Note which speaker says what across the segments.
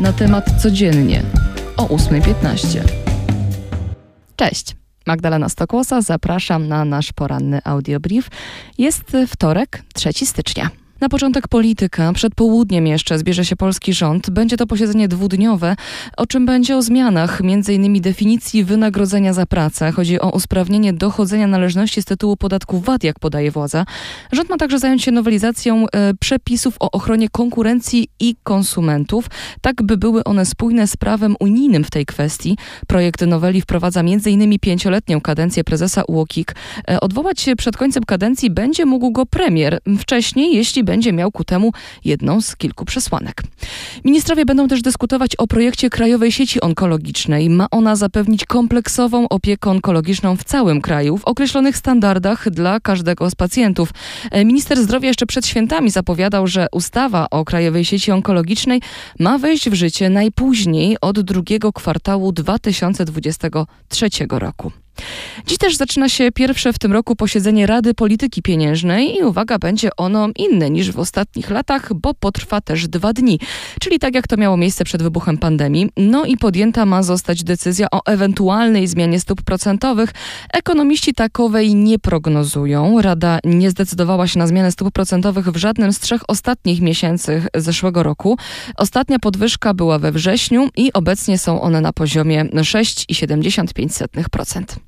Speaker 1: na temat codziennie o 8.15. Cześć. Magdalena Stokłosa, zapraszam na nasz poranny audiobrief. Jest wtorek, 3 stycznia. Na początek polityka. Przed południem jeszcze zbierze się polski rząd. Będzie to posiedzenie dwudniowe, o czym będzie o zmianach, m.in. definicji wynagrodzenia za pracę. Chodzi o usprawnienie dochodzenia należności z tytułu podatku VAT, jak podaje władza. Rząd ma także zająć się nowelizacją e, przepisów o ochronie konkurencji i konsumentów, tak by były one spójne z prawem unijnym w tej kwestii. Projekt noweli wprowadza m.in. pięcioletnią kadencję prezesa UOKiK. E, odwołać się przed końcem kadencji będzie mógł go premier. Wcześniej, jeśli będzie miał ku temu jedną z kilku przesłanek. Ministrowie będą też dyskutować o projekcie Krajowej Sieci Onkologicznej. Ma ona zapewnić kompleksową opiekę onkologiczną w całym kraju w określonych standardach dla każdego z pacjentów. E, minister zdrowia jeszcze przed świętami zapowiadał, że ustawa o Krajowej Sieci Onkologicznej ma wejść w życie najpóźniej od drugiego kwartału 2023 roku. Dziś też zaczyna się pierwsze w tym roku posiedzenie Rady Polityki Pieniężnej i uwaga, będzie ono inne niż w ostatnich latach, bo potrwa też dwa dni, czyli tak jak to miało miejsce przed wybuchem pandemii. No i podjęta ma zostać decyzja o ewentualnej zmianie stóp procentowych. Ekonomiści takowej nie prognozują. Rada nie zdecydowała się na zmianę stóp procentowych w żadnym z trzech ostatnich miesięcy zeszłego roku. Ostatnia podwyżka była we wrześniu i obecnie są one na poziomie 6,75%.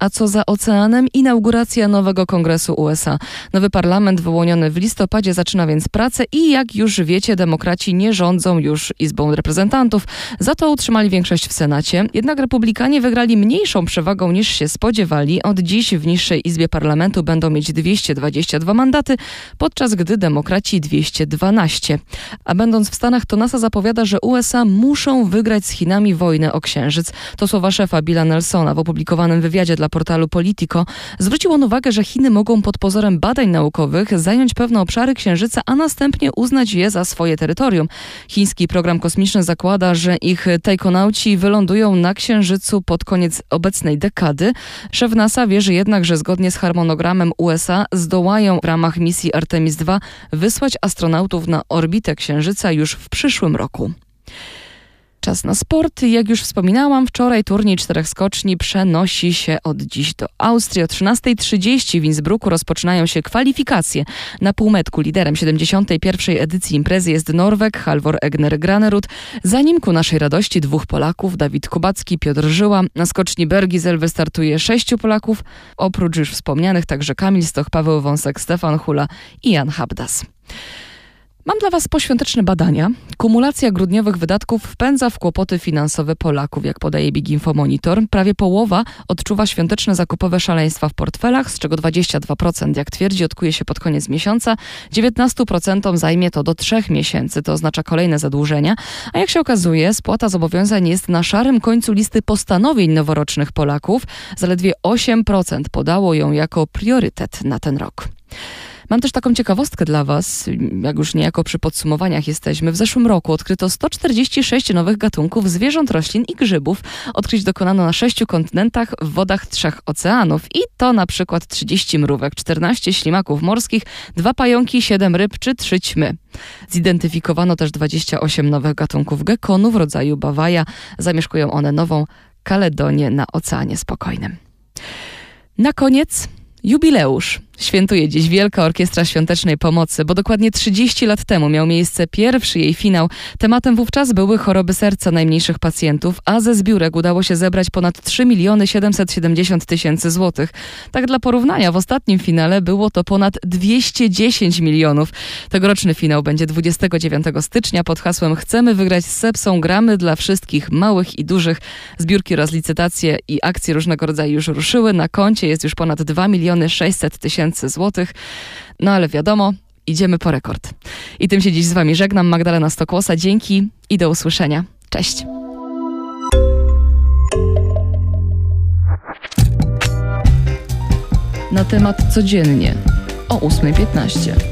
Speaker 1: A co za oceanem? Inauguracja nowego kongresu USA. Nowy parlament wyłoniony w listopadzie zaczyna więc pracę i jak już wiecie, demokraci nie rządzą już Izbą Reprezentantów. Za to utrzymali większość w Senacie. Jednak republikanie wygrali mniejszą przewagą niż się spodziewali. Od dziś w niższej Izbie Parlamentu będą mieć 222 mandaty, podczas gdy demokraci 212. A będąc w Stanach, to NASA zapowiada, że USA muszą wygrać z Chinami wojnę o Księżyc. To słowa szefa Billa Nelsona w opublikowanym wywiadzie dla portalu Politico, zwrócił on uwagę, że Chiny mogą pod pozorem badań naukowych zająć pewne obszary Księżyca, a następnie uznać je za swoje terytorium. Chiński program kosmiczny zakłada, że ich tajkonauci wylądują na Księżycu pod koniec obecnej dekady. Szef NASA wierzy jednak, że zgodnie z harmonogramem USA zdołają w ramach misji Artemis II wysłać astronautów na orbitę Księżyca już w przyszłym roku. Czas na sport. Jak już wspominałam, wczoraj turniej czterech skoczni przenosi się od dziś do Austrii. O 13.30 w Innsbrucku rozpoczynają się kwalifikacje. Na półmetku liderem 71. edycji imprezy jest Norweg Halvor Egner Granerud. Za nim ku naszej radości dwóch Polaków, Dawid Kubacki, Piotr Żyła. Na skoczni Bergizel wystartuje sześciu Polaków, oprócz już wspomnianych także Kamil Stoch, Paweł Wąsek, Stefan Hula i Jan Habdas. Mam dla Was poświąteczne badania. Kumulacja grudniowych wydatków wpędza w kłopoty finansowe Polaków, jak podaje Big Info Monitor. Prawie połowa odczuwa świąteczne zakupowe szaleństwa w portfelach, z czego 22%, jak twierdzi, odkuje się pod koniec miesiąca. 19% zajmie to do trzech miesięcy, to oznacza kolejne zadłużenia. A jak się okazuje, spłata zobowiązań jest na szarym końcu listy postanowień noworocznych Polaków. Zaledwie 8% podało ją jako priorytet na ten rok. Mam też taką ciekawostkę dla Was, jak już niejako przy podsumowaniach jesteśmy. W zeszłym roku odkryto 146 nowych gatunków zwierząt, roślin i grzybów. Odkryć dokonano na sześciu kontynentach w wodach trzech oceanów. I to na przykład 30 mrówek, 14 ślimaków morskich, dwa pająki, 7 ryb czy 3 ćmy. Zidentyfikowano też 28 nowych gatunków gekonów rodzaju bawaja. Zamieszkują one Nową Kaledonię na Oceanie Spokojnym. Na koniec jubileusz. Świętuje dziś Wielka Orkiestra Świątecznej Pomocy, bo dokładnie 30 lat temu miał miejsce pierwszy jej finał. Tematem wówczas były choroby serca najmniejszych pacjentów, a ze zbiórek udało się zebrać ponad 3 miliony 770 tysięcy złotych. Tak dla porównania, w ostatnim finale było to ponad 210 milionów. Tegoroczny finał będzie 29 stycznia pod hasłem Chcemy wygrać z Sepsą, gramy dla wszystkich małych i dużych. Zbiórki oraz licytacje i akcje różnego rodzaju już ruszyły. Na koncie jest już ponad 2 miliony 600 tysięcy tysięcy złotych. No ale wiadomo, idziemy po rekord. I tym się dziś z Wami żegnam. Magdalena Stokłosa. Dzięki i do usłyszenia. Cześć. Na temat codziennie o 8.15.